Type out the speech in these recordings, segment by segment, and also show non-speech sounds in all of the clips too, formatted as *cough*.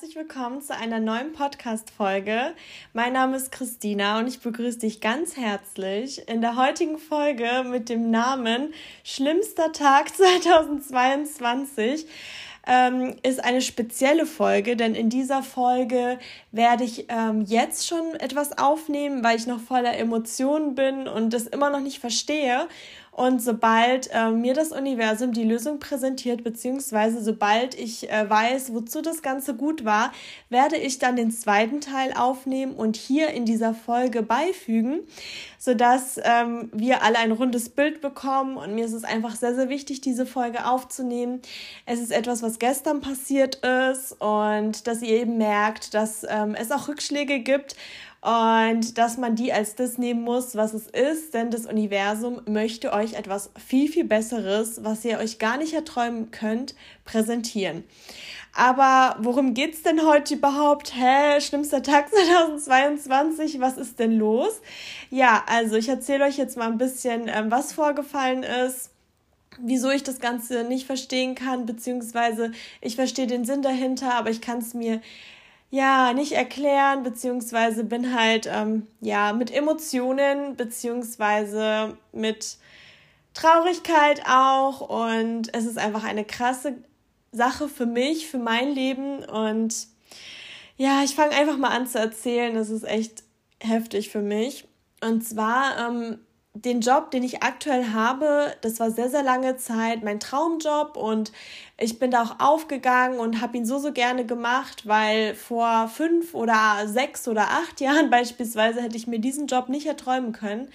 herzlich willkommen zu einer neuen Podcast-Folge. Mein Name ist Christina und ich begrüße dich ganz herzlich in der heutigen Folge mit dem Namen Schlimmster Tag *laughs* 2022. Ähm, ist eine spezielle Folge, denn in dieser Folge werde ich ähm, jetzt schon etwas aufnehmen, weil ich noch voller Emotionen bin und das immer noch nicht verstehe. Und sobald äh, mir das Universum die Lösung präsentiert, beziehungsweise sobald ich äh, weiß, wozu das Ganze gut war, werde ich dann den zweiten Teil aufnehmen und hier in dieser Folge beifügen, sodass ähm, wir alle ein rundes Bild bekommen. Und mir ist es einfach sehr, sehr wichtig, diese Folge aufzunehmen. Es ist etwas, was gestern passiert ist und dass ihr eben merkt, dass ähm, es auch Rückschläge gibt und dass man die als das nehmen muss, was es ist, denn das Universum möchte euch etwas viel, viel Besseres, was ihr euch gar nicht erträumen könnt, präsentieren. Aber worum geht's denn heute überhaupt? Hä, schlimmster Tag *laughs* 2022, was ist denn los? Ja, also ich erzähle euch jetzt mal ein bisschen, ähm, was vorgefallen ist wieso ich das Ganze nicht verstehen kann, beziehungsweise ich verstehe den Sinn dahinter, aber ich kann es mir ja, nicht erklären, beziehungsweise bin halt, ähm, ja, mit Emotionen, beziehungsweise mit Traurigkeit auch. Und es ist einfach eine krasse Sache für mich, für mein Leben. Und ja, ich fange einfach mal an zu erzählen. Das ist echt heftig für mich. Und zwar ähm, den Job, den ich aktuell habe, das war sehr, sehr lange Zeit mein Traumjob und ich bin da auch aufgegangen und habe ihn so, so gerne gemacht, weil vor fünf oder sechs oder acht *laughs* Jahren beispielsweise hätte ich mir diesen Job nicht erträumen können.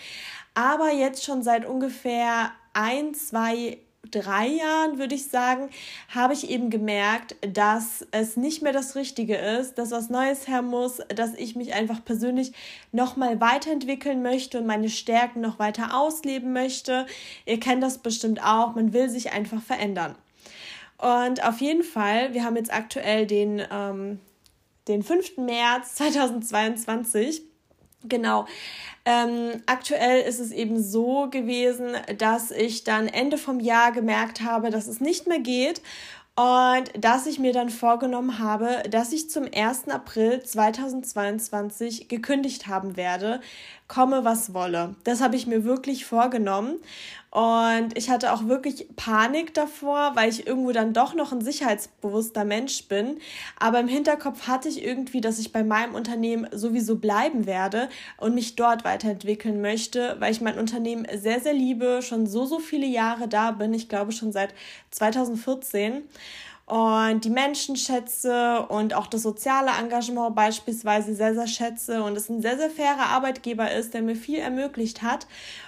Aber jetzt schon seit ungefähr ein, zwei drei Jahren, würde ich sagen, habe ich eben gemerkt, dass es nicht mehr das Richtige ist, dass was Neues her muss, dass ich mich einfach persönlich nochmal weiterentwickeln möchte und meine Stärken noch weiter ausleben möchte. Ihr kennt das bestimmt auch, man will sich einfach verändern. Und auf jeden Fall, wir haben jetzt aktuell den, ähm, den 5. März *laughs* 2022. Genau. Ähm, aktuell ist es eben so gewesen, dass ich dann Ende vom Jahr gemerkt habe, dass es nicht mehr geht und dass ich mir dann vorgenommen habe, dass ich zum 1. April 2022 gekündigt haben werde, komme was wolle. Das habe ich mir wirklich vorgenommen und ich hatte auch wirklich Panik davor, weil ich irgendwo dann doch noch ein sicherheitsbewusster Mensch bin. Aber im Hinterkopf hatte ich irgendwie, dass ich bei meinem Unternehmen sowieso bleiben werde und mich dort weiterentwickeln möchte, weil ich mein Unternehmen sehr, sehr liebe, schon so, so viele Jahre da bin. Ich glaube schon seit 2014 und die Menschen schätze und auch das soziale Engagement beispielsweise sehr, sehr schätze und es ein sehr, sehr fairer Arbeitgeber ist, der mir viel ermöglicht hat.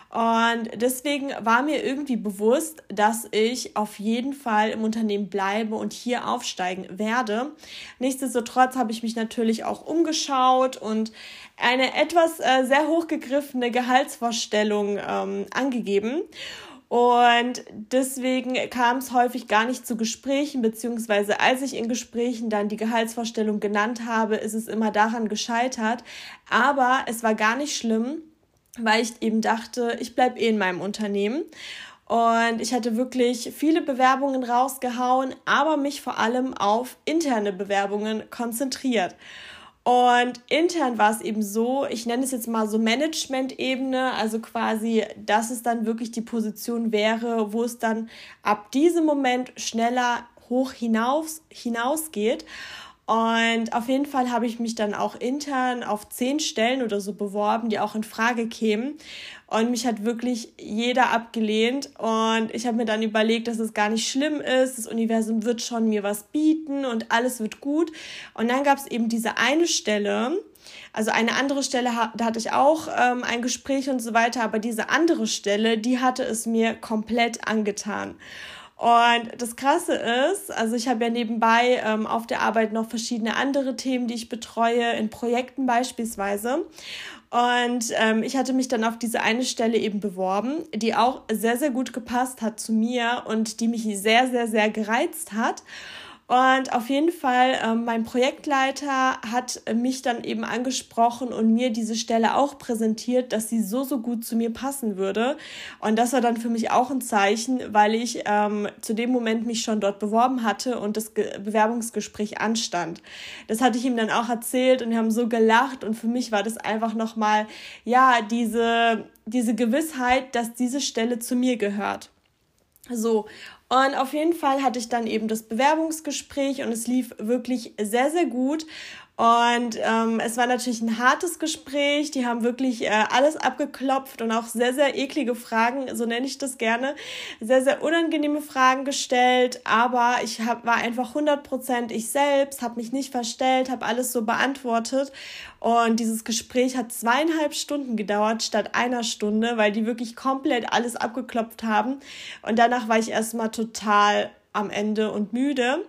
Und deswegen war mir irgendwie bewusst, dass ich auf jeden Fall im Unternehmen bleibe und hier aufsteigen werde. Nichtsdestotrotz habe ich mich natürlich auch umgeschaut und eine etwas äh, sehr hochgegriffene Gehaltsvorstellung ähm, angegeben. Und deswegen kam es häufig gar nicht zu Gesprächen, beziehungsweise als ich in Gesprächen dann die Gehaltsvorstellung genannt habe, ist es immer daran gescheitert. Aber es war gar nicht schlimm, weil ich eben dachte, ich bleibe eh in meinem Unternehmen. Und ich hatte wirklich viele Bewerbungen rausgehauen, aber mich vor allem auf interne Bewerbungen konzentriert. Und intern war es eben so, ich nenne es jetzt mal so Management-Ebene, also quasi, dass es dann wirklich die Position wäre, wo es dann ab diesem Moment schneller hoch hinaus, hinausgeht. Und auf jeden Fall habe ich mich dann auch intern auf zehn Stellen oder so beworben, die auch in Frage kämen. Und mich hat wirklich jeder abgelehnt. Und ich habe mir dann überlegt, dass es gar nicht schlimm ist. Das Universum wird schon mir was bieten und alles wird gut. Und dann gab es eben diese eine Stelle. Also eine andere Stelle, da hatte ich auch ähm, ein Gespräch und so weiter, aber diese andere Stelle, die hatte es mir komplett angetan. Und das Krasse ist, also ich habe ja nebenbei ähm, auf der Arbeit noch verschiedene andere Themen, die ich betreue, in Projekten beispielsweise. Und ähm, ich hatte mich dann auf diese eine Stelle eben beworben, die auch sehr, sehr gut gepasst hat zu mir und die mich sehr, sehr, sehr gereizt hat. Und auf jeden Fall, äh, mein Projektleiter hat mich dann eben angesprochen und mir diese Stelle auch präsentiert, dass sie so, so gut zu mir passen würde. Und das war dann für mich auch ein Zeichen, weil ich ähm, zu dem Moment mich schon dort beworben hatte und das Ge Bewerbungsgespräch anstand. Das hatte ich ihm dann auch erzählt und wir haben so gelacht und für mich war das einfach nochmal, ja, diese, diese Gewissheit, dass diese Stelle zu mir gehört. So, und auf jeden Fall hatte ich dann eben das Bewerbungsgespräch und es lief wirklich sehr, sehr gut. Und ähm, es war natürlich ein hartes Gespräch. Die haben wirklich äh, alles abgeklopft und auch sehr, sehr eklige Fragen, so nenne ich das gerne, sehr, sehr unangenehme Fragen gestellt. Aber ich hab, war einfach 100% ich selbst, habe mich nicht verstellt, habe alles so beantwortet. Und dieses Gespräch hat zweieinhalb Stunden gedauert statt einer Stunde, weil die wirklich komplett alles abgeklopft haben. Und danach war ich erstmal total am Ende und müde.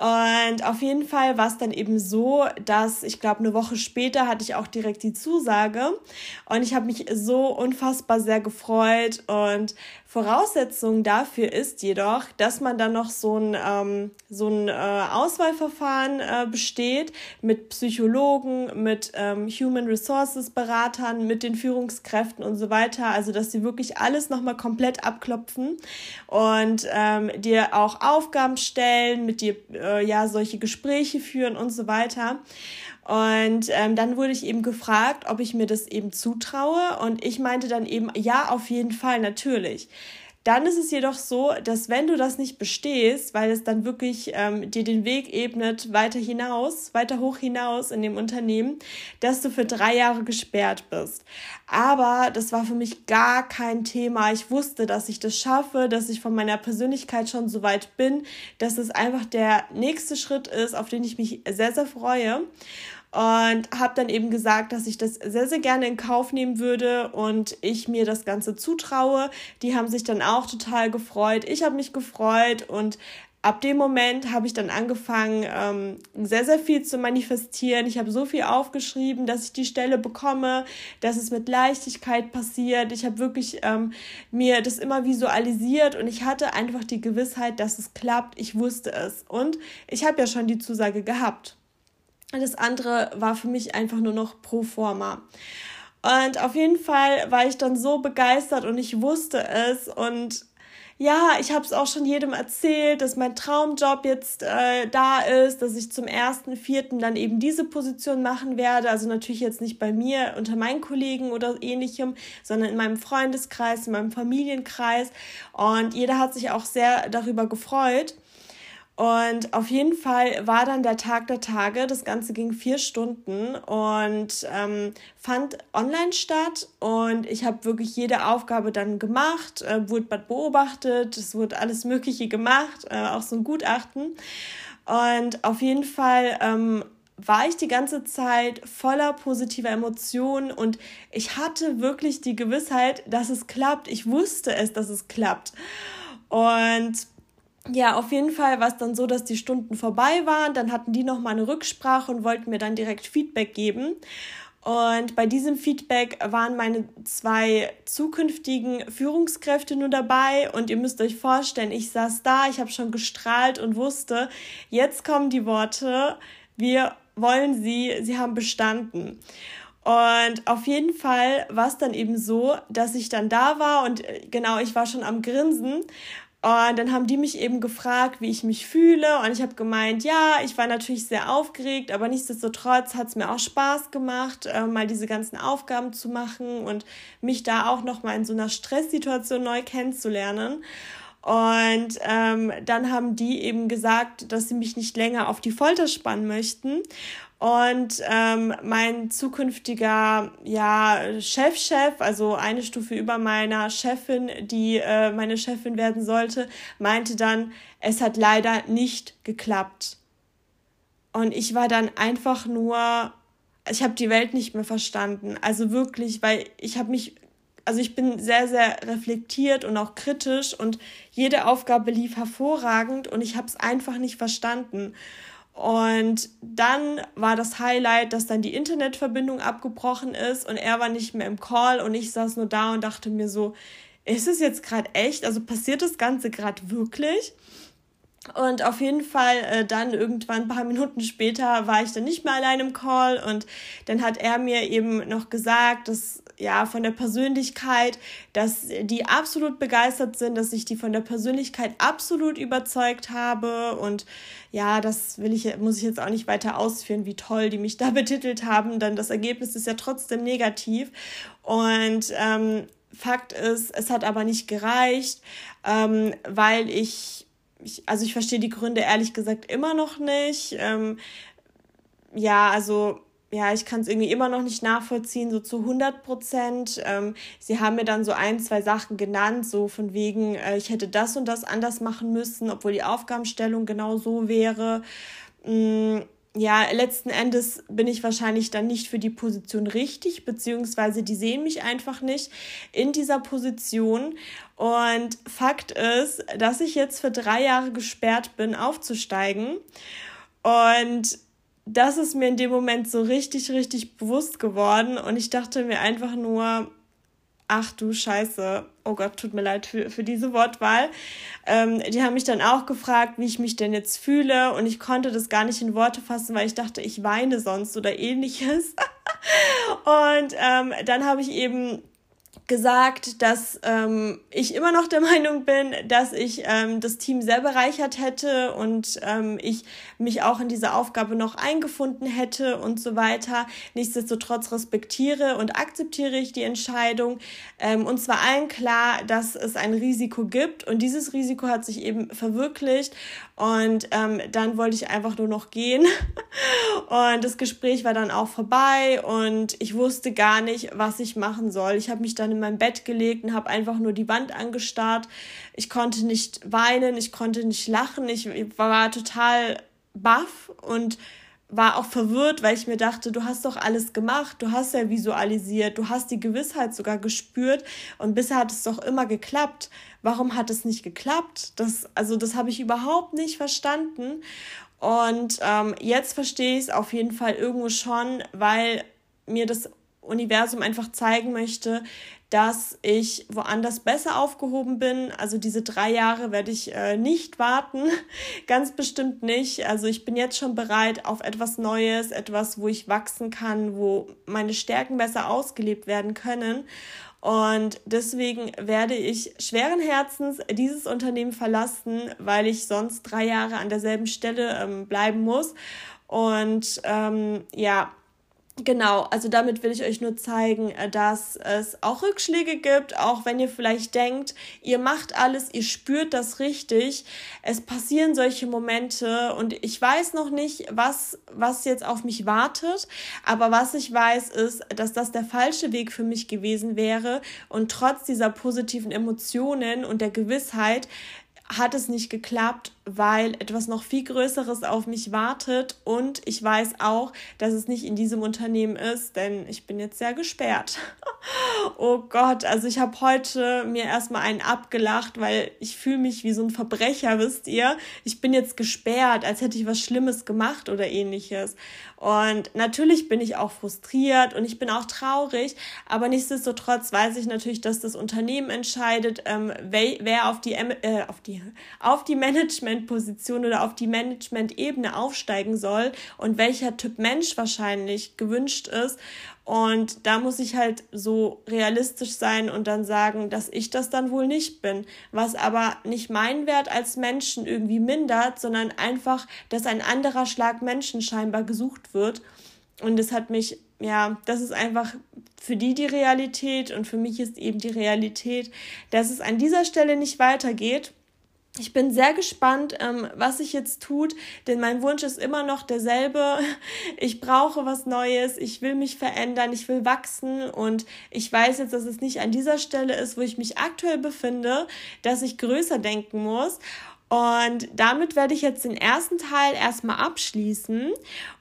Und auf jeden Fall war es dann eben so, dass ich glaube, eine Woche später hatte ich auch direkt die Zusage. Und ich habe mich so unfassbar sehr gefreut. Und Voraussetzung dafür ist jedoch, dass man dann noch so ein, ähm, so ein äh, Auswahlverfahren äh, besteht mit Psychologen, mit ähm, Human Resources Beratern, mit den Führungskräften und so weiter. Also, dass sie wirklich alles nochmal komplett abklopfen und ähm, dir auch Aufgaben stellen, mit dir äh, ja solche Gespräche führen und so weiter. Und ähm, dann wurde ich eben gefragt, ob ich mir das eben zutraue. Und ich meinte dann eben, ja, auf jeden Fall, natürlich. Dann ist es jedoch so, dass wenn du das nicht bestehst, weil es dann wirklich ähm, dir den Weg ebnet weiter hinaus, weiter hoch hinaus in dem Unternehmen, dass du für drei Jahre gesperrt bist. Aber das war für mich gar kein Thema. Ich wusste, dass ich das schaffe, dass ich von meiner Persönlichkeit schon so weit bin, dass es einfach der nächste Schritt ist, auf den ich mich sehr, sehr freue und habe dann eben gesagt, dass ich das sehr, sehr gerne in Kauf nehmen würde und ich mir das Ganze zutraue. Die haben sich dann auch total gefreut. Ich habe mich gefreut und ab dem Moment habe ich dann angefangen, ähm, sehr, sehr viel zu manifestieren. Ich habe so viel aufgeschrieben, dass ich die Stelle bekomme, dass es mit Leichtigkeit passiert. Ich habe wirklich ähm, mir das immer visualisiert und ich hatte einfach die Gewissheit, dass es klappt. Ich wusste es und ich habe ja schon die Zusage gehabt. Das andere war für mich einfach nur noch pro forma. Und auf jeden Fall war ich dann so begeistert und ich wusste es und ja, ich habe es auch schon jedem erzählt, dass mein Traumjob jetzt äh, da ist, dass ich zum ersten, vierten dann eben diese Position machen werde. Also natürlich jetzt nicht bei mir unter meinen Kollegen oder ähnlichem, sondern in meinem Freundeskreis, in meinem Familienkreis. Und jeder hat sich auch sehr darüber gefreut. Und auf jeden Fall war dann der Tag der Tage. Das Ganze ging vier Stunden und ähm, fand online statt. Und ich habe wirklich jede Aufgabe dann gemacht, äh, wurde beobachtet, es wurde alles Mögliche gemacht, äh, auch so ein Gutachten. Und auf jeden Fall ähm, war ich die ganze Zeit voller positiver Emotionen und ich hatte wirklich die Gewissheit, dass es klappt. Ich wusste es, dass es klappt. Und ja, auf jeden Fall war es dann so, dass die Stunden vorbei waren. Dann hatten die noch mal eine Rücksprache und wollten mir dann direkt Feedback geben. Und bei diesem Feedback waren meine zwei zukünftigen Führungskräfte nur dabei. Und ihr müsst euch vorstellen, ich saß da, ich habe schon gestrahlt und wusste, jetzt kommen die Worte, wir wollen sie, sie haben bestanden. Und auf jeden Fall war es dann eben so, dass ich dann da war und äh, genau, ich war schon am Grinsen und dann haben die mich eben gefragt, wie ich mich fühle. Und ich habe gemeint, ja, ich war natürlich sehr aufgeregt, aber nichtsdestotrotz hat es mir auch Spaß gemacht, äh, mal diese ganzen Aufgaben zu machen und mich da auch noch mal in so einer Stresssituation neu kennenzulernen. Und ähm, dann haben die eben gesagt, dass sie mich nicht länger auf die Folter spannen möchten und ähm, mein zukünftiger ja, Chefchef, also eine Stufe über meiner Chefin, die äh, meine Chefin werden sollte, meinte dann, es hat leider nicht geklappt. Und ich war dann einfach nur, ich habe die Welt nicht mehr verstanden. Also wirklich, weil ich habe mich, also ich bin sehr, sehr reflektiert und auch kritisch und jede Aufgabe lief hervorragend und ich habe es einfach nicht verstanden. Und dann war das Highlight, dass dann die Internetverbindung abgebrochen ist und er war nicht mehr im Call und ich saß nur da und dachte mir so, ist es jetzt gerade echt? Also passiert das Ganze gerade wirklich? Und auf jeden Fall äh, dann irgendwann ein paar Minuten später war ich dann nicht mehr allein im Call und dann hat er mir eben noch gesagt, dass ja von der Persönlichkeit, dass die absolut begeistert sind, dass ich die von der Persönlichkeit absolut überzeugt habe und ja, das will ich muss ich jetzt auch nicht weiter ausführen, wie toll die mich *laughs* da betitelt haben, denn das Ergebnis ist ja trotzdem negativ und ähm, Fakt ist, es hat aber nicht gereicht, ähm, weil ich ich, also ich verstehe die Gründe ehrlich gesagt immer noch nicht. Ähm, ja, also ja, ich kann es irgendwie immer noch nicht nachvollziehen, so zu 100 Prozent. Ähm, sie haben mir dann so ein, zwei Sachen genannt, so von wegen, äh, ich hätte das und das anders machen müssen, obwohl die Aufgabenstellung genau so wäre. Mm, ja, letzten Endes bin ich wahrscheinlich dann nicht für die Position richtig, beziehungsweise die sehen mich einfach nicht in dieser Position. Und Fakt ist, dass ich jetzt für drei Jahre gesperrt bin, aufzusteigen. Und das ist mir in dem Moment so richtig, richtig bewusst geworden. Und ich dachte mir einfach nur, ach du Scheiße, oh Gott, tut mir leid für, für diese Wortwahl. Ähm, die haben mich dann auch gefragt, wie ich mich denn jetzt fühle und ich konnte das gar nicht in Worte fassen, weil ich dachte, ich weine sonst oder ähnliches. *laughs* und ähm, dann habe ich eben gesagt, dass ähm, ich immer noch der *laughs* Meinung bin, dass ich ähm, das Team sehr bereichert hätte und ähm, ich mich auch in diese Aufgabe noch eingefunden hätte und so weiter. Nichtsdestotrotz respektiere und akzeptiere ich die Entscheidung. Ähm, und zwar allen klar, dass es ein Risiko gibt und dieses Risiko hat sich eben verwirklicht und ähm, dann wollte ich einfach nur noch gehen. *laughs* Und das Gespräch war dann auch vorbei und ich wusste gar nicht, was ich machen soll. Ich habe mich dann in mein Bett gelegt und habe einfach nur die Wand angestarrt. Ich konnte nicht weinen, ich konnte nicht lachen. Ich war total baff und war auch verwirrt, weil ich mir dachte, du hast doch alles gemacht, du hast ja visualisiert, du hast die Gewissheit sogar gespürt und bisher hat es doch immer geklappt. Warum hat es nicht geklappt? Das, also das habe ich überhaupt nicht verstanden. Und ähm, jetzt verstehe ich es auf jeden Fall irgendwo schon, weil mir das Universum einfach zeigen möchte, dass ich woanders besser aufgehoben bin. Also diese drei Jahre werde ich äh, nicht warten, *laughs* ganz bestimmt nicht. Also ich bin jetzt schon bereit auf etwas Neues, etwas, wo ich wachsen kann, wo meine Stärken besser ausgelebt werden können. Und deswegen werde ich schweren Herzens dieses Unternehmen verlassen, weil ich sonst drei Jahre an derselben Stelle ähm, bleiben muss. Und ähm, ja, Genau, also damit will ich euch nur zeigen, äh, dass es auch Rückschläge gibt, auch wenn ihr vielleicht denkt, ihr macht alles, ihr spürt das richtig. Es passieren solche Momente und ich weiß noch nicht, was, was jetzt auf mich wartet, aber was ich weiß ist, dass das der falsche Weg für mich gewesen wäre und trotz dieser positiven Emotionen und der Gewissheit, hat es nicht geklappt, weil etwas noch viel Größeres auf mich wartet und ich weiß auch, dass es nicht in diesem Unternehmen ist, denn ich bin jetzt sehr gesperrt. *laughs* oh Gott, also ich habe heute mir erstmal einen abgelacht, weil ich fühle mich wie so ein Verbrecher, wisst ihr? Ich bin jetzt gesperrt, als hätte ich was Schlimmes gemacht oder ähnliches. Und natürlich bin ich auch frustriert und ich bin auch traurig, aber nichtsdestotrotz weiß ich natürlich, dass das Unternehmen entscheidet, ähm, wer, auf die, äh, auf die, auf die Managementposition oder auf die Management-Ebene aufsteigen soll und welcher Typ Mensch wahrscheinlich gewünscht ist. Und da muss ich halt so realistisch sein und dann sagen, dass ich das dann wohl nicht bin. Was aber nicht meinen Wert als Menschen irgendwie mindert, sondern einfach, dass ein anderer Schlag Menschen scheinbar gesucht wird. Und es hat mich, ja, das ist einfach für die die Realität und für mich ist eben die Realität, dass es an dieser Stelle nicht weitergeht ich bin sehr gespannt, ähm, was sich jetzt tut, denn mein Wunsch ist immer noch derselbe. *laughs* Ich brauche was Neues, ich will mich verändern, ich will wachsen und ich weiß jetzt, dass es nicht an dieser Stelle ist, wo ich mich aktuell befinde, dass ich größer denken muss. Und damit werde ich jetzt den ersten Teil erstmal abschließen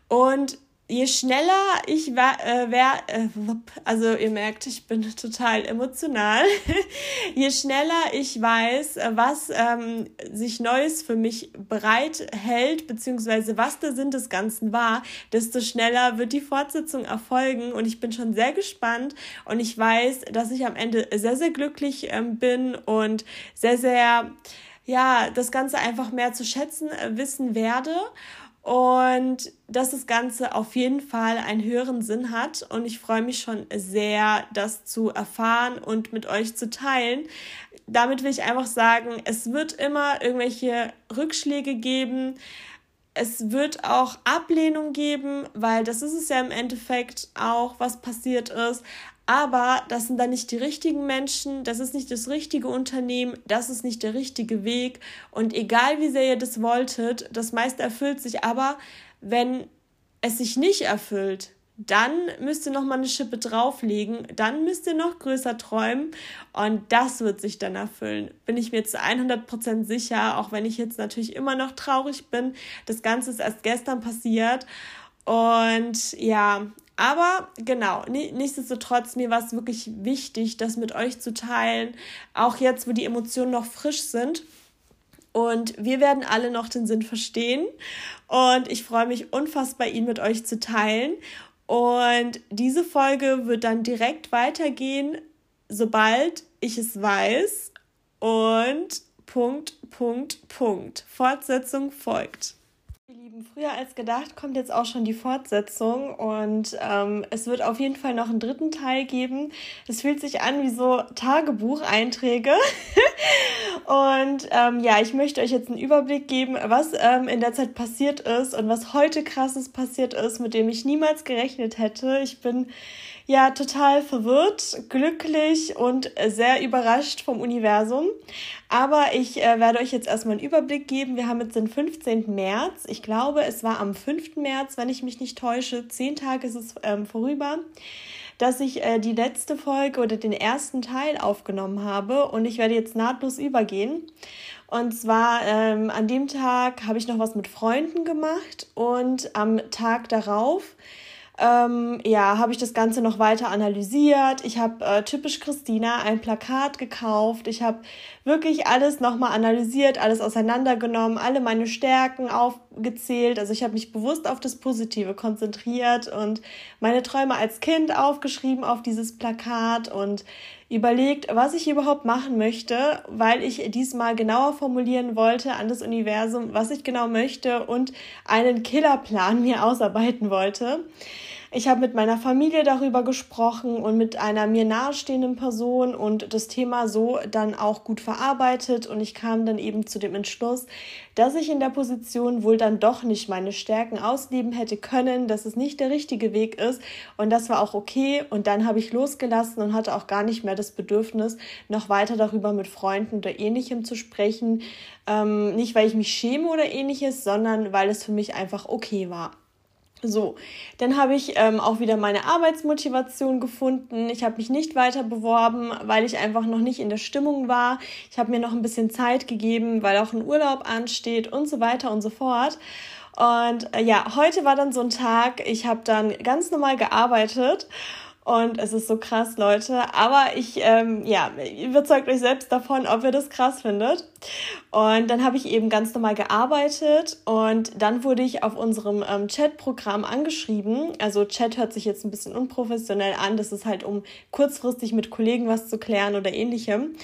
und je schneller ich äh, wär, äh, also ihr merkt, ich bin total emotional, *laughs* je schneller ich weiß, was ähm, sich Neues für mich bereithält, beziehungsweise was der Sinn des Ganzen war, desto schneller wird die Fortsetzung erfolgen. Und ich bin schon sehr gespannt. Und ich weiß, dass ich am Ende sehr, sehr glücklich ähm, bin und sehr, sehr ja, das Ganze einfach mehr zu schätzen äh, wissen werde und dass das Ganze auf jeden Fall einen höheren Sinn hat. Und ich freue mich schon sehr, das zu erfahren und mit euch zu teilen. Damit will ich einfach sagen, es wird immer irgendwelche Rückschläge geben. Es wird auch Ablehnung geben, weil das ist es ja im Endeffekt auch, was passiert ist. Aber das sind dann nicht die richtigen Menschen, das ist nicht das richtige Unternehmen, das ist nicht der richtige Weg. Und egal wie sehr ihr das wolltet, das meiste erfüllt sich. Aber wenn es sich nicht erfüllt, dann müsst ihr noch mal eine Schippe drauflegen, dann müsst ihr noch größer träumen und das wird sich dann erfüllen. Bin ich mir zu 100% sicher, auch wenn ich jetzt natürlich immer noch traurig bin. Das Ganze ist erst gestern passiert und ja, aber genau, nichtsdestotrotz, mir war es wirklich wichtig, das mit euch zu teilen, auch jetzt, wo die Emotionen noch frisch sind. Und wir werden alle noch den Sinn verstehen. Und ich freue mich unfassbar, ihn mit euch zu teilen. Und diese Folge wird dann direkt weitergehen, sobald ich es weiß. Und Punkt, Punkt, Punkt. Fortsetzung folgt. Früher als gedacht kommt jetzt auch schon die Fortsetzung und ähm, es wird auf jeden Fall noch einen dritten Teil geben. Das fühlt sich an wie so Tagebucheinträge. *laughs* und ähm, ja, ich möchte euch jetzt einen Überblick geben, was ähm, in der Zeit passiert ist und was heute krasses passiert ist, mit dem ich niemals gerechnet hätte. Ich bin ja total verwirrt, glücklich und sehr überrascht vom Universum. Aber ich äh, werde euch jetzt erstmal einen Überblick geben. Wir haben jetzt den 15. März. Ich glaube, es war am 5. März, wenn ich mich nicht täusche. Zehn Tage ist es ähm, vorüber dass ich äh, die letzte Folge oder den ersten Teil aufgenommen habe und ich werde jetzt nahtlos übergehen. Und zwar ähm, an dem Tag habe ich noch was mit Freunden gemacht und am Tag darauf ähm, ja, habe ich das Ganze noch weiter analysiert. Ich habe äh, typisch Christina ein Plakat gekauft. Ich habe wirklich alles nochmal analysiert, alles auseinandergenommen, alle meine Stärken aufgezählt. Also ich habe mich bewusst auf das Positive konzentriert und meine Träume als Kind aufgeschrieben auf dieses Plakat und überlegt, was ich überhaupt machen möchte, weil ich diesmal genauer formulieren wollte an das Universum, was ich genau möchte und einen Killerplan *laughs* mir ausarbeiten wollte. Ich habe mit meiner Familie darüber gesprochen und mit einer mir nahestehenden Person und das Thema so dann auch gut verarbeitet und ich kam dann eben zu dem Entschluss, dass ich in der Position wohl dann doch nicht meine Stärken ausleben hätte können, dass es nicht der richtige Weg ist und das war auch okay und dann habe ich losgelassen und hatte auch gar nicht mehr das Bedürfnis, noch weiter darüber mit Freunden oder ähnlichem zu sprechen. Ähm, nicht, weil ich mich schäme oder ähnliches, sondern weil es für mich einfach okay war. So, dann habe ich ähm, auch wieder meine Arbeitsmotivation gefunden. Ich habe mich nicht weiter beworben, weil ich einfach noch nicht in der Stimmung war. Ich habe mir noch ein bisschen Zeit gegeben, weil auch ein Urlaub ansteht und so weiter und so fort. Und äh, ja, heute war dann so ein Tag, ich habe dann ganz normal gearbeitet und es ist so krass, Leute. Aber ich, ähm, ja, überzeugt euch selbst davon, ob ihr das krass findet. Und dann habe ich eben ganz normal gearbeitet und dann wurde ich auf unserem ähm, Chat-Programm angeschrieben. Also Chat hört sich jetzt ein bisschen unprofessionell an. Das ist halt, um kurzfristig mit Kollegen was zu klären oder ähnlichem.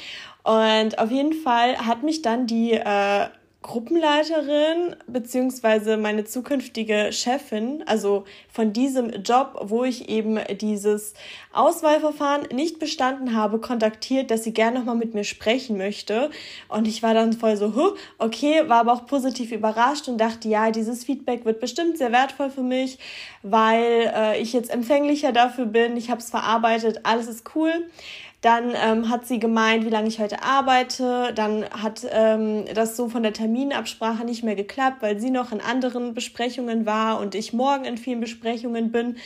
Und auf jeden Fall hat mich dann die äh, Gruppenleiterin beziehungsweise meine zukünftige Chefin, also von diesem Job, wo ich eben dieses Auswahlverfahren nicht bestanden habe, kontaktiert, dass sie gerne nochmal mit mir sprechen möchte. Und ich war dann voll so, huh, okay, war aber auch positiv überrascht und dachte, ja, dieses Feedback wird bestimmt sehr wertvoll für mich, weil äh, ich jetzt empfänglicher dafür bin. Ich habe es verarbeitet, alles ist cool. Dann ähm, hat sie gemeint, wie lange ich heute arbeite. Dann hat ähm, das so von der Terminabsprache nicht mehr geklappt, weil sie noch in anderen Besprechungen war und ich morgen in vielen Besprechungen bin.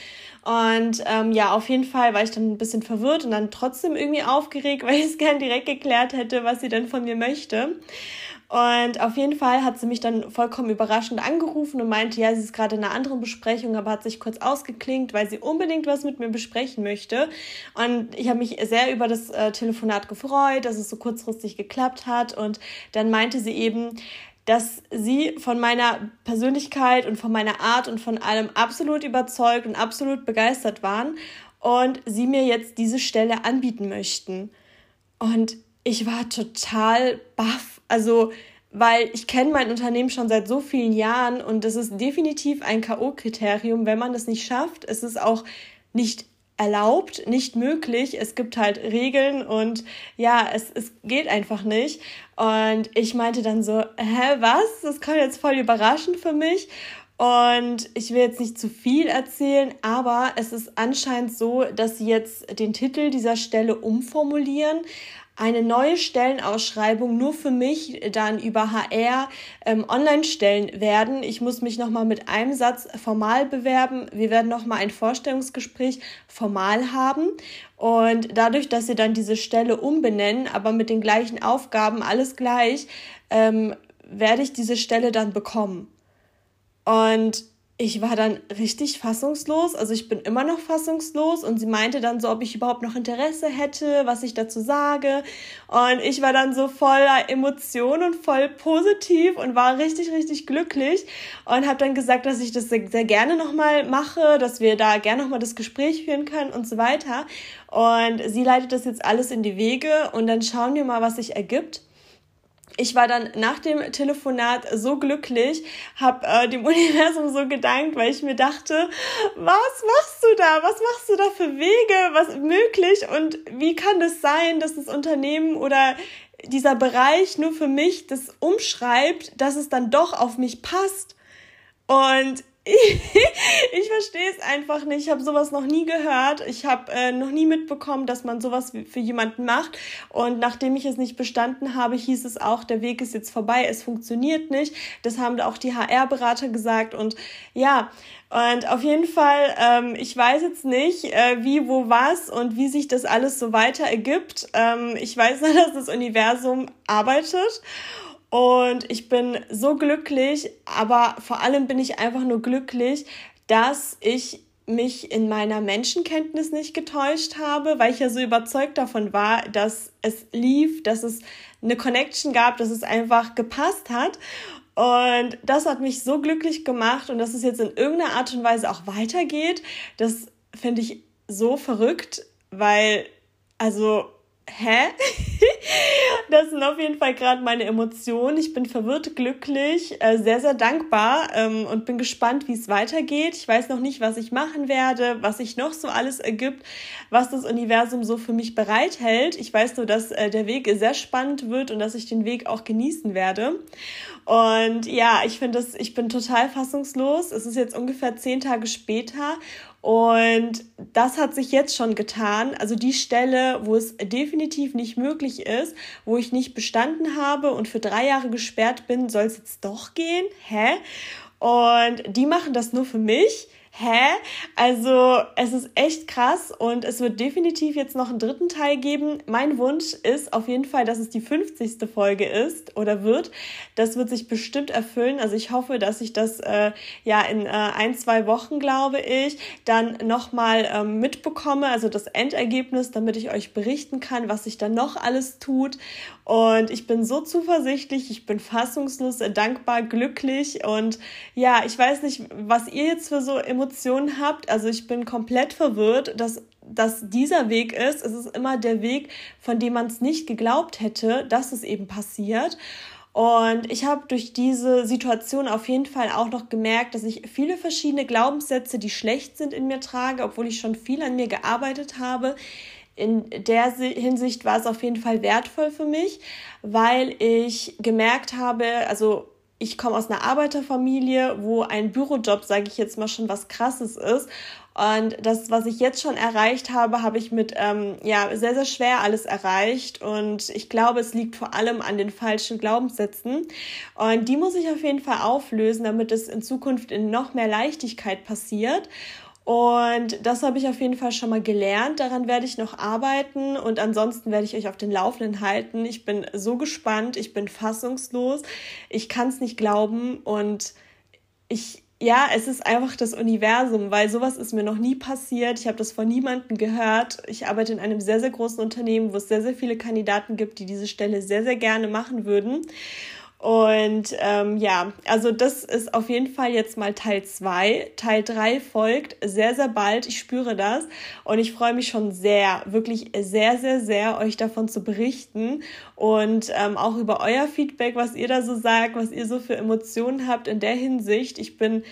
Und ähm, ja, auf jeden Fall war ich dann ein bisschen verwirrt und dann trotzdem irgendwie aufgeregt, *laughs* weil ich es gern direkt geklärt hätte, was sie denn von mir möchte. Und auf jeden Fall hat sie mich dann vollkommen überraschend angerufen und meinte, ja, sie ist gerade in einer anderen Besprechung, aber hat sich kurz ausgeklingt, weil sie unbedingt was mit mir besprechen möchte. Und ich habe mich sehr über das äh, Telefonat gefreut, dass es so kurzfristig geklappt hat. Und dann meinte sie eben, dass sie von meiner Persönlichkeit und von meiner Art und von allem absolut überzeugt und absolut begeistert waren und sie mir jetzt diese Stelle anbieten möchten. Und ich war total baff Also, weil ich kenne mein Unternehmen schon seit so vielen Jahren und es ist definitiv ein K.O.-Kriterium, wenn man das nicht schafft. Es ist auch nicht erlaubt, nicht möglich. Es gibt halt Regeln und ja, es, es geht einfach nicht. Und ich meinte dann so, hä, was? Das kommt jetzt voll überraschend für mich. Und ich will jetzt nicht zu viel erzählen, aber es ist anscheinend so, dass sie jetzt den Titel dieser Stelle umformulieren eine neue Stellenausschreibung nur für mich dann über HR ähm, online stellen werden. Ich muss mich nochmal mit einem Satz formal bewerben. Wir werden nochmal ein Vorstellungsgespräch formal haben. Und dadurch, dass sie dann diese Stelle umbenennen, aber mit den gleichen Aufgaben, alles gleich, ähm, werde ich diese Stelle dann bekommen. Und ich war dann richtig fassungslos. Also ich bin immer noch fassungslos und sie meinte dann so, ob ich überhaupt noch Interesse hätte, was ich dazu sage. Und ich war dann so voller Emotionen und voll positiv und war richtig, richtig glücklich und habe dann gesagt, dass ich das sehr, sehr gerne nochmal mache, dass wir da gerne nochmal das Gespräch führen können und so weiter. Und sie leitet das jetzt alles in die Wege und dann schauen wir mal, was sich ergibt ich war dann nach dem Telefonat so glücklich, habe äh, dem *laughs* Universum so gedankt, weil ich mir dachte, was machst du da? Was machst du da für Wege? Was möglich? Und wie kann das sein, dass das Unternehmen oder dieser Bereich nur für mich das umschreibt, dass es dann doch auf mich passt? Und *laughs* ich verstehe es einfach nicht. Ich habe sowas noch nie gehört. Ich habe äh, noch nie mitbekommen, dass man sowas für jemanden macht. Und nachdem ich es nicht bestanden habe, hieß es auch, der Weg ist jetzt vorbei, es funktioniert nicht. Das haben auch die HR-Berater gesagt. Und ja, und auf jeden Fall, ähm, ich weiß jetzt nicht, äh, wie, wo, was und wie sich das alles so weiter ergibt. Ähm, ich weiß nur, *laughs* dass das Universum arbeitet. Und ich bin so glücklich, aber vor allem bin ich einfach nur glücklich, dass ich mich in meiner Menschenkenntnis nicht getäuscht habe, weil ich ja so überzeugt davon war, dass es lief, dass es eine Connection gab, dass es einfach gepasst hat. Und das hat mich so glücklich gemacht und dass es jetzt in irgendeiner Art und Weise auch weitergeht, das finde ich so verrückt, weil, also hä? *laughs* das sind auf jeden Fall gerade meine Emotionen. Ich bin verwirrt, glücklich, äh, sehr, sehr dankbar ähm, und bin gespannt, wie es weitergeht. Ich weiß noch nicht, was ich machen werde, was sich noch so alles ergibt, was das Universum so für mich bereithält. Ich weiß nur, dass äh, der Weg sehr spannend wird und dass ich den Weg auch genießen werde. Und ja, ich finde das, ich bin total fassungslos. Es ist jetzt ungefähr zehn Tage später und das hat sich jetzt schon getan. Also die Stelle, wo es definitiv nicht möglich ist, wo ich nicht bestanden habe und für drei Jahre gesperrt bin, soll es jetzt doch gehen? Hä? Und die machen das nur für mich hä? Also es ist echt krass und es wird definitiv jetzt noch einen dritten Teil geben. Mein Wunsch ist auf jeden Fall, dass es die 50. Folge ist oder wird. Das wird sich bestimmt erfüllen. Also ich hoffe, dass ich das äh, ja in äh, ein, zwei Wochen, glaube ich, dann nochmal ähm, mitbekomme, also das Endergebnis, damit ich euch berichten kann, was sich dann noch alles tut. Und ich bin so zuversichtlich, ich bin fassungslos, dankbar, glücklich und ja, ich weiß nicht, was ihr jetzt für so Emotionen Emotionen habt. Also ich bin komplett verwirrt, dass dass dieser Weg ist. Es ist immer der Weg, von dem man es nicht geglaubt hätte, dass es eben passiert. Und ich habe durch diese Situation auf jeden Fall auch noch gemerkt, dass ich viele verschiedene Glaubenssätze, die schlecht sind, in mir trage, obwohl ich schon viel an mir gearbeitet habe. In der Hinsicht war es auf jeden Fall wertvoll für mich, weil ich gemerkt habe, also ich komme aus einer Arbeiterfamilie, wo ein Bürojob, sage ich jetzt mal, schon was Krasses ist. Und das, was ich jetzt schon erreicht habe, habe ich mit ähm, ja sehr sehr schwer alles erreicht. Und ich glaube, es liegt vor allem an den falschen Glaubenssätzen. Und die muss ich auf jeden Fall auflösen, damit es in Zukunft in noch mehr Leichtigkeit passiert. Und das habe ich auf jeden Fall schon mal gelernt. Daran werde ich noch arbeiten und ansonsten werde ich euch auf den Laufenden halten. Ich bin so gespannt, ich bin fassungslos. Ich kann es nicht glauben und ich, ja, es ist einfach das Universum, weil sowas ist mir noch nie passiert. Ich habe das von niemandem gehört. Ich arbeite in einem sehr, sehr großen Unternehmen, wo es sehr, sehr viele Kandidaten gibt, die diese Stelle sehr, sehr gerne machen würden. Und ähm, ja, also das ist auf jeden Fall jetzt mal Teil 2. Teil 3 folgt sehr, sehr bald. Ich spüre das. Und ich freue mich schon sehr, wirklich sehr, sehr, sehr, euch davon zu berichten. Und ähm, auch über euer Feedback, was ihr da so sagt, was ihr so für Emotionen habt in der Hinsicht. Ich bin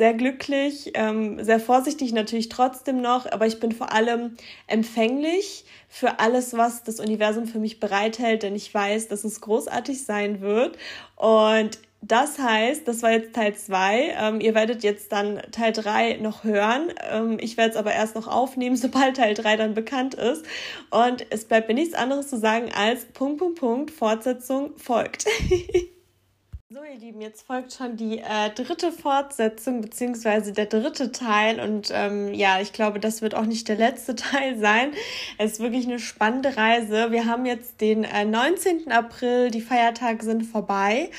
sehr glücklich, ähm, sehr vorsichtig natürlich trotzdem noch, aber ich bin vor allem empfänglich für alles, was das Universum für mich bereithält, denn ich weiß, dass es großartig sein wird. Und das heißt, das war jetzt Teil 2. Ähm, ihr werdet jetzt dann Teil 3 noch hören. Ähm, ich werde es aber erst noch aufnehmen, *laughs* sobald Teil 3 dann bekannt ist. Und es bleibt mir nichts anderes zu sagen als Punkt, Punkt, Punkt, Fortsetzung folgt. *laughs* So, ihr Lieben, jetzt folgt schon die äh, dritte Fortsetzung beziehungsweise der dritte Teil und ähm, ja, ich glaube, das wird auch nicht der letzte *laughs* Teil sein. Es ist wirklich eine spannende Reise. Wir haben jetzt den äh, 19. April, die Feiertage sind vorbei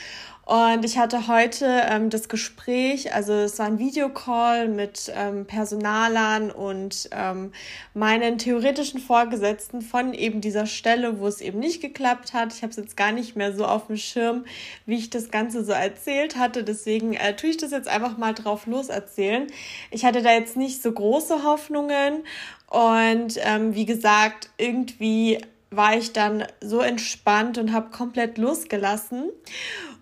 und ich hatte heute ähm, das Gespräch, also es war ein Videocall mit ähm, Personalern und ähm, meinen theoretischen Vorgesetzten von eben dieser Stelle, wo es eben nicht geklappt hat. Ich habe es jetzt gar nicht mehr so auf dem Schirm, wie ich das Ganze so erzählt hatte. Deswegen äh, tue ich das jetzt einfach mal drauf loserzählen. Ich hatte da jetzt nicht so große Hoffnungen und ähm, wie gesagt, irgendwie war ich dann so entspannt und habe komplett losgelassen.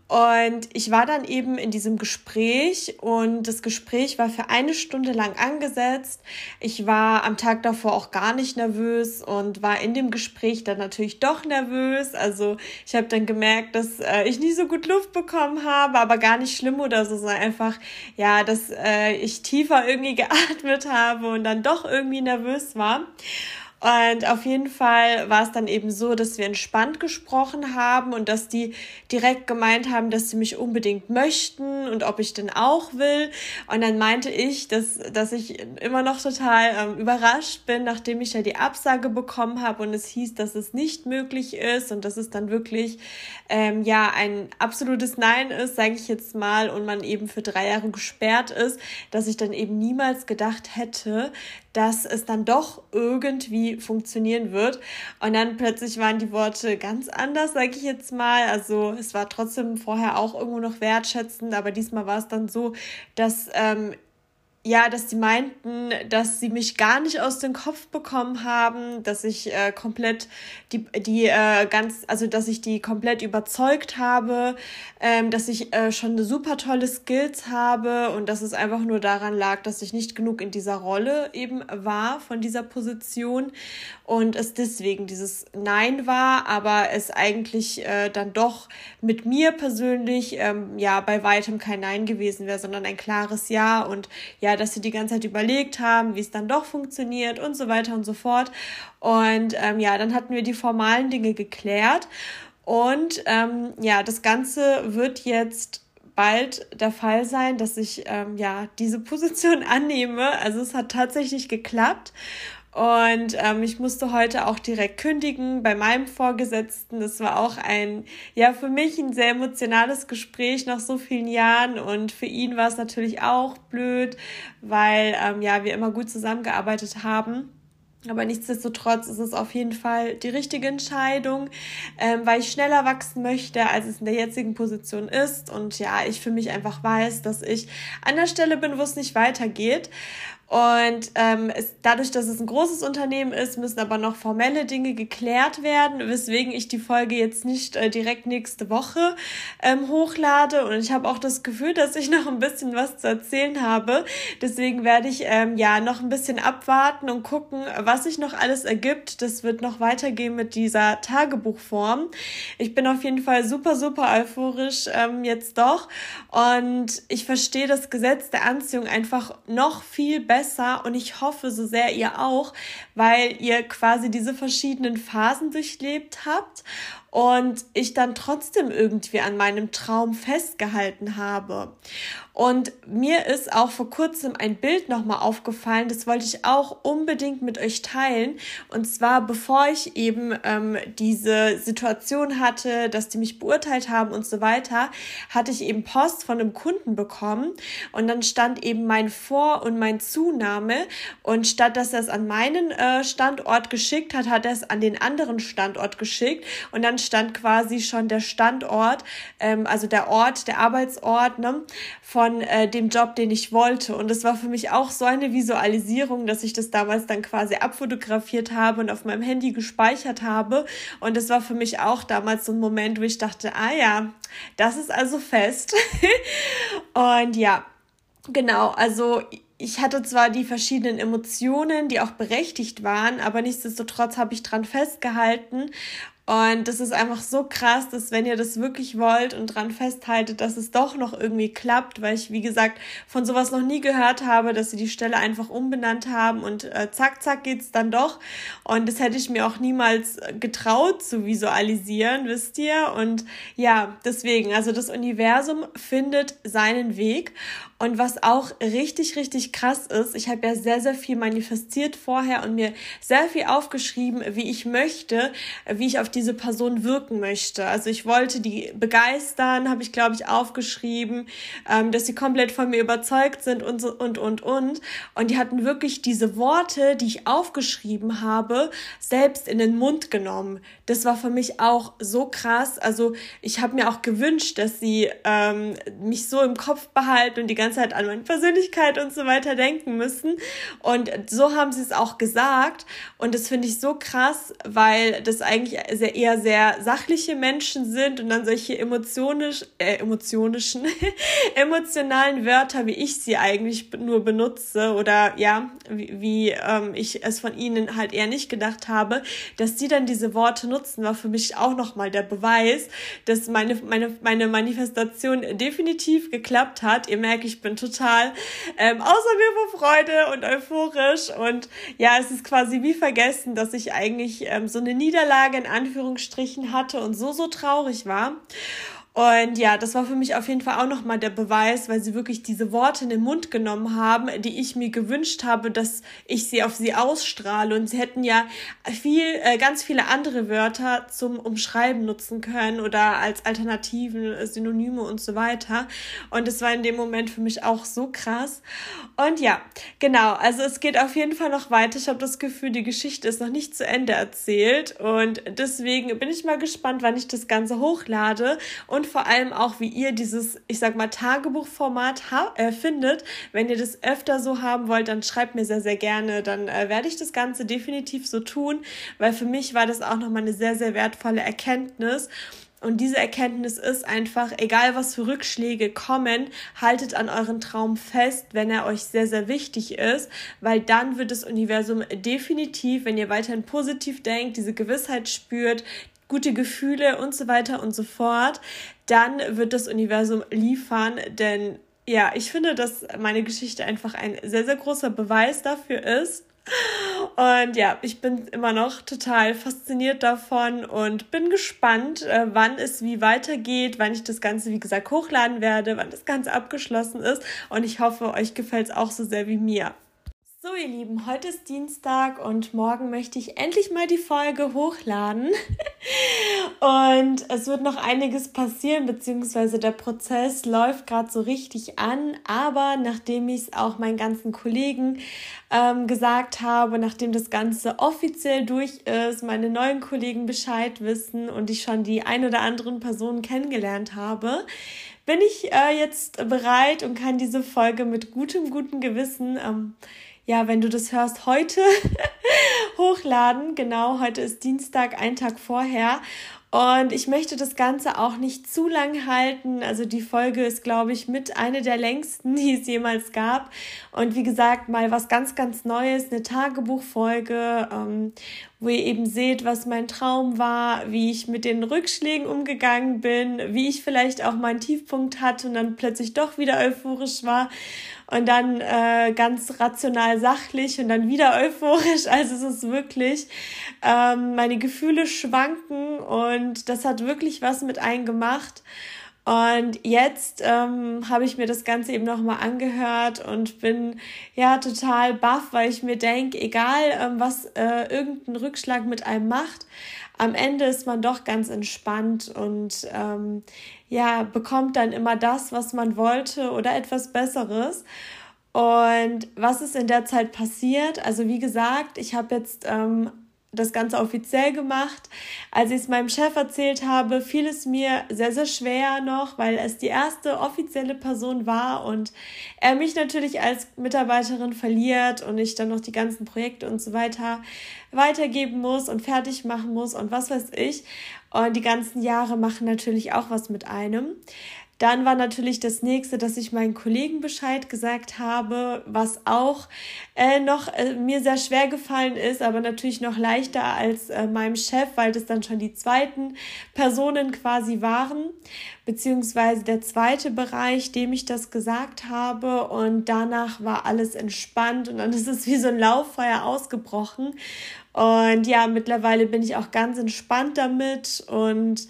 Und ich war dann eben in diesem Gespräch und das Gespräch war für eine Stunde lang angesetzt. Ich war am Tag davor auch gar nicht nervös und war in dem Gespräch dann natürlich doch nervös. Also ich habe dann gemerkt, dass äh, ich nicht so gut Luft bekommen habe, aber gar nicht schlimm oder so, sondern einfach, ja, dass äh, ich tiefer irgendwie *laughs* geatmet habe und dann doch irgendwie nervös war. Und auf jeden Fall war es dann eben so, dass wir entspannt gesprochen haben und dass die direkt gemeint haben, dass sie mich unbedingt möchten und ob ich denn auch will. Und dann meinte ich, dass, dass ich immer noch total ähm, überrascht bin, nachdem ich ja die Absage bekommen habe und es hieß, dass es nicht möglich ist und dass es dann wirklich ähm, ja ein absolutes Nein ist, sage ich jetzt mal, und man eben für drei Jahre gesperrt ist, dass ich dann eben niemals gedacht hätte, dass es dann doch irgendwie funktionieren wird. Und dann plötzlich waren die Worte ganz anders, sage ich jetzt mal. Also es war trotzdem vorher auch irgendwo noch wertschätzend, aber diesmal war es dann so, dass ähm, ja, dass sie meinten, dass sie mich gar nicht aus dem Kopf bekommen haben, dass ich äh, komplett die, die äh, ganz, also dass ich die komplett überzeugt habe, ähm, dass ich äh, schon eine super tolle Skills habe und dass es einfach nur daran lag, dass ich nicht genug in dieser Rolle eben war von dieser Position und es deswegen dieses Nein war, aber es eigentlich äh, dann doch mit mir persönlich ähm, ja bei weitem kein Nein gewesen wäre, sondern ein klares Ja und ja ja, dass sie die ganze Zeit überlegt haben, wie es dann doch funktioniert und so weiter und so fort. Und ähm, ja, dann hatten wir die formalen Dinge geklärt. Und ähm, ja, das Ganze wird jetzt bald der Fall sein, dass ich ähm, ja diese Position *laughs* annehme. Also es hat tatsächlich geklappt. Und ähm, ich musste heute auch direkt kündigen bei meinem Vorgesetzten. Das war auch ein, ja, für mich ein sehr emotionales Gespräch nach so vielen Jahren. Und für ihn war es natürlich auch blöd, weil, ähm, ja, wir immer gut zusammengearbeitet haben. Aber nichtsdestotrotz ist es auf jeden Fall die richtige Entscheidung, ähm, weil ich schneller wachsen möchte, als es in der jetzigen Position ist. Und ja, ich für mich einfach weiß, dass ich an der Stelle bin, wo es nicht weitergeht. Und ähm, es, dadurch, dass es ein großes Unternehmen ist, müssen aber noch formelle Dinge geklärt werden, weswegen ich die Folge jetzt nicht äh, direkt nächste Woche ähm, hochlade. Und ich habe auch das Gefühl, dass ich *laughs* noch ein bisschen was zu erzählen habe. Deswegen werde ich ähm, ja noch ein bisschen abwarten und gucken, was sich noch alles ergibt. Das wird noch weitergehen mit dieser Tagebuchform. Ich bin auf jeden Fall super, super euphorisch ähm, jetzt doch. Und ich verstehe das Gesetz der Anziehung einfach noch viel besser besser und ich hoffe so sehr ihr auch, weil ihr quasi diese verschiedenen Phasen durchlebt habt und ich dann trotzdem irgendwie an meinem Traum festgehalten habe. Und mir ist auch vor kurzem ein Bild nochmal aufgefallen, das wollte ich auch unbedingt mit euch teilen. Und zwar, bevor ich eben ähm, diese Situation hatte, dass die mich beurteilt haben und so weiter, hatte ich eben Post von einem Kunden bekommen. Und dann stand eben mein Vor- und mein Zunahme. Und statt dass er es an meinen äh, Standort geschickt hat, hat er es an den anderen Standort geschickt. Und dann stand quasi schon der Standort, ähm, also der Ort, der Arbeitsort ne, von äh, dem Job, den ich wollte. Und das war für mich auch so eine Visualisierung, dass ich das damals dann quasi abfotografiert habe und auf meinem Handy gespeichert habe. Und das war für mich auch damals so ein Moment, wo ich dachte, ah ja, das ist also fest. *laughs* und ja, genau, also ich hatte zwar die verschiedenen Emotionen, die auch berechtigt waren, aber nichtsdestotrotz habe ich dran festgehalten und das ist einfach so krass, dass wenn ihr das wirklich wollt und dran festhaltet, dass es doch noch irgendwie klappt, weil ich, wie gesagt, von sowas noch nie gehört habe, dass sie die Stelle einfach umbenannt haben und äh, zack, zack geht's dann doch. Und das hätte ich mir auch niemals getraut zu visualisieren, wisst ihr? Und ja, deswegen, also das Universum findet seinen Weg. Und was auch richtig, richtig krass ist, ich habe ja sehr, sehr viel manifestiert vorher und mir sehr viel aufgeschrieben, wie ich möchte, wie ich auf diese Person wirken möchte. Also ich wollte die begeistern, habe ich, glaube ich, aufgeschrieben, ähm, dass sie komplett von mir überzeugt sind und so und, und, und. Und die hatten wirklich diese Worte, die ich aufgeschrieben habe, selbst in den Mund genommen. Das war für mich auch so krass. Also ich habe mir auch gewünscht, dass sie ähm, mich so im Kopf behalten und die ganze ganze Zeit an meine Persönlichkeit und so weiter denken müssen. Und so haben sie es auch gesagt. Und das finde ich so krass, weil das eigentlich sehr, eher sehr sachliche Menschen sind und dann solche emotionisch, äh, emotionischen, *laughs* emotionalen Wörter, wie ich sie eigentlich nur benutze oder ja, wie, wie ähm, ich es von ihnen halt eher nicht gedacht habe, dass sie dann diese Worte nutzen, war für mich auch nochmal der Beweis, dass meine, meine, meine Manifestation definitiv geklappt hat. Ihr merkt, ich bin total ähm, außer mir vor Freude und euphorisch. Und ja, es ist quasi wie vergessen, dass ich eigentlich ähm, so eine Niederlage in Anführungsstrichen hatte und so, so traurig war. Und ja, das war für mich auf jeden Fall auch nochmal der Beweis, weil sie wirklich diese Worte in den Mund genommen haben, die ich mir gewünscht habe, dass ich sie auf sie ausstrahle. Und sie hätten ja viel, äh, ganz viele andere Wörter zum Umschreiben nutzen können oder als Alternativen, äh, Synonyme und so weiter. Und es war in dem Moment für mich auch so krass. Und ja, genau, also es geht auf jeden Fall noch weiter. Ich habe das Gefühl, die Geschichte ist noch nicht zu Ende erzählt. Und deswegen bin ich mal gespannt, wann ich das Ganze hochlade. Und vor allem auch, wie ihr dieses, ich sag mal, Tagebuchformat äh, findet. Wenn ihr das öfter so haben wollt, dann schreibt mir sehr, sehr gerne. Dann äh, werde ich das Ganze definitiv so tun, weil für mich war das auch nochmal eine sehr, sehr wertvolle Erkenntnis. Und diese Erkenntnis ist einfach, egal was für Rückschläge kommen, haltet an euren Traum fest, wenn er euch sehr, sehr wichtig ist, weil dann wird das Universum definitiv, wenn ihr weiterhin positiv denkt, diese Gewissheit spürt, gute Gefühle und so weiter und so fort, dann wird das Universum liefern, denn ja, ich finde, dass meine Geschichte einfach ein sehr, sehr großer Beweis dafür ist. Und ja, ich bin immer noch total fasziniert davon und bin gespannt, äh, wann es wie weitergeht, wann ich das Ganze, wie gesagt, hochladen werde, wann das Ganze abgeschlossen ist. Und ich hoffe, euch gefällt es auch so sehr wie mir. So, ihr Lieben, heute ist Dienstag und morgen möchte ich endlich mal die Folge hochladen. *laughs* und es wird noch einiges passieren, beziehungsweise der Prozess läuft gerade so richtig an. Aber nachdem ich es auch meinen ganzen Kollegen ähm, gesagt habe, nachdem das Ganze offiziell durch ist, meine neuen Kollegen Bescheid wissen und ich schon die ein oder anderen Personen kennengelernt habe, bin ich äh, jetzt bereit und kann diese Folge mit gutem, gutem Gewissen ähm, ja, wenn du das hörst, heute *laughs* hochladen. Genau, heute ist Dienstag, ein Tag vorher. Und ich möchte das Ganze auch nicht zu lang halten. Also die Folge ist, glaube ich, mit eine der längsten, *laughs* die es jemals gab. Und wie gesagt, mal was ganz, ganz Neues, eine Tagebuchfolge, ähm, wo ihr eben seht, was mein Traum war, wie ich mit den Rückschlägen umgegangen bin, wie ich vielleicht auch meinen Tiefpunkt hatte und dann plötzlich doch wieder euphorisch war und dann äh, ganz rational sachlich und dann wieder euphorisch. *laughs* Also es ist wirklich, ähm, meine Gefühle schwanken und das hat wirklich was mit einem gemacht. Und jetzt ähm, habe ich mir das Ganze eben nochmal angehört und bin ja total baff, weil ich mir denke, egal ähm, was äh, irgendein Rückschlag mit einem macht, am Ende ist man doch ganz entspannt und ähm, ja, bekommt dann immer das, was man wollte oder etwas Besseres. Und was ist in der Zeit passiert? Also wie gesagt, ich habe jetzt ähm, das Ganze offiziell gemacht. Als ich es meinem Chef erzählt habe, fiel es mir sehr, sehr schwer noch, weil es die erste offizielle Person war und er mich natürlich als Mitarbeiterin verliert und ich dann noch die ganzen Projekte und so weiter weitergeben muss und fertig machen muss und was weiß ich. Und die ganzen Jahre machen natürlich auch was mit einem. Dann war natürlich das nächste, dass ich meinen Kollegen Bescheid gesagt habe, was auch äh, noch äh, mir sehr schwer gefallen ist, aber natürlich noch leichter als äh, meinem Chef, weil das dann schon die zweiten Personen quasi waren, beziehungsweise der zweite Bereich, dem ich das gesagt habe. Und danach war alles entspannt und dann *laughs* ist es wie so ein Lauffeuer ausgebrochen. Und ja, mittlerweile bin ich auch ganz entspannt damit und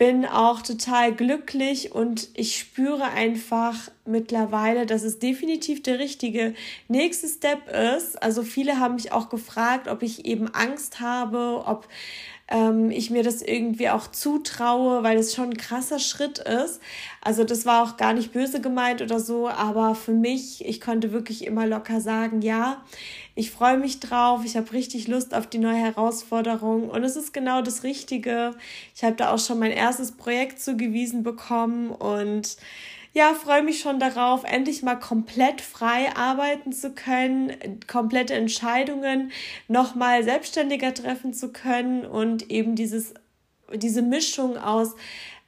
bin auch total glücklich und ich spüre einfach mittlerweile, dass es definitiv der richtige nächste Step ist. Also viele haben mich auch gefragt, ob ich eben Angst habe, ob ähm, ich mir das irgendwie auch zutraue, weil es schon ein krasser Schritt ist. Also das war auch gar nicht böse gemeint oder so, aber für mich, ich konnte wirklich immer locker sagen, ja, ich freue mich drauf, ich habe richtig Lust auf die neue Herausforderung und es ist genau das Richtige. Ich habe da auch schon mein erstes Projekt zugewiesen bekommen und ja, freue mich schon darauf, endlich mal komplett frei arbeiten zu können, komplette Entscheidungen nochmal selbstständiger treffen zu können und eben dieses, diese Mischung aus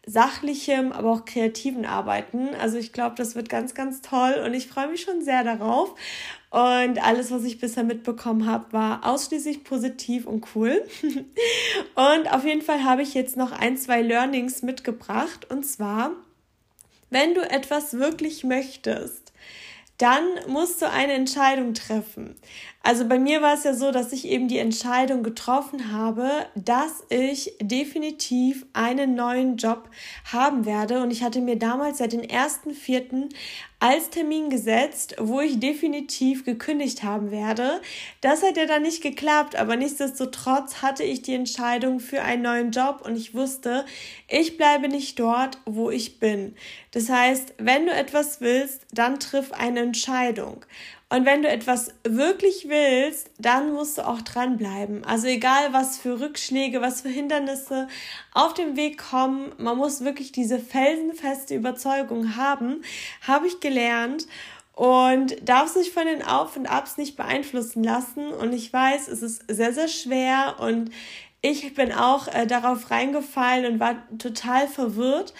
sachlichem, aber auch kreativen Arbeiten. Also ich glaube, das wird ganz, ganz toll und ich freue mich schon sehr darauf. Und alles, was ich bisher mitbekommen habe, war ausschließlich positiv und cool. *laughs* und auf jeden Fall habe ich jetzt noch ein, zwei Learnings mitgebracht. Und zwar wenn du etwas wirklich möchtest, dann musst du eine Entscheidung treffen. Also bei mir war es ja so, dass ich eben die Entscheidung getroffen habe, dass ich definitiv einen neuen Job haben werde. Und ich hatte mir damals seit den ersten vierten als Termin gesetzt, wo ich definitiv gekündigt haben werde. Das hat ja dann nicht geklappt, aber nichtsdestotrotz hatte ich die Entscheidung für einen neuen Job und ich wusste, ich bleibe nicht dort, wo ich bin. Das heißt, wenn du etwas willst, dann triff eine Entscheidung. Und wenn du etwas wirklich willst, dann musst du auch dranbleiben. Also egal, was für Rückschläge, was für Hindernisse auf dem Weg kommen, man muss wirklich diese felsenfeste Überzeugung haben, habe ich gelernt und darf sich von den Auf und Abs nicht beeinflussen lassen. Und ich weiß, es ist sehr, sehr schwer und ich bin auch äh, darauf reingefallen und war total verwirrt.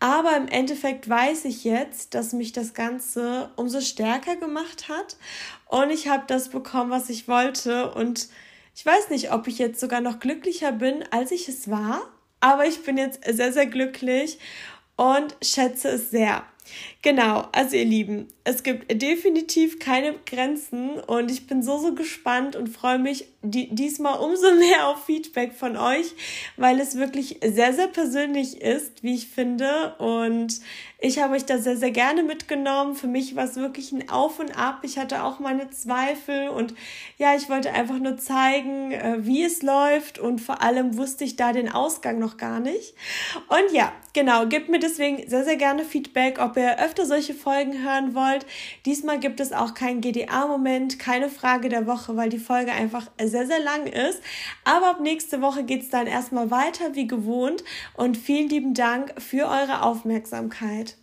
Aber im Endeffekt weiß ich jetzt, dass mich das Ganze umso stärker gemacht hat und ich habe das bekommen, was ich wollte. Und ich weiß nicht, ob ich jetzt sogar noch glücklicher bin, als ich es war, aber ich bin jetzt sehr, sehr glücklich und schätze es sehr. Genau, also ihr Lieben, es gibt definitiv keine Grenzen und ich bin so, so gespannt und freue mich die, diesmal umso *laughs* mehr auf Feedback von euch, weil es wirklich sehr, sehr persönlich ist, wie ich finde. Und ich habe euch da sehr, sehr gerne mitgenommen. Für mich war es wirklich ein Auf und Ab. Ich hatte auch meine Zweifel und ja, ich wollte einfach nur zeigen, äh, wie es läuft und vor allem wusste ich da den Ausgang noch gar nicht. Und ja, genau, gebt mir deswegen sehr, sehr gerne Feedback, ob ihr öfter solche Folgen hören wollt. Diesmal gibt es auch keinen GDA-Moment, keine Frage der Woche, weil die Folge einfach sehr, sehr lang ist. Aber ab nächste Woche geht es dann erstmal weiter wie gewohnt und vielen lieben Dank für eure Aufmerksamkeit.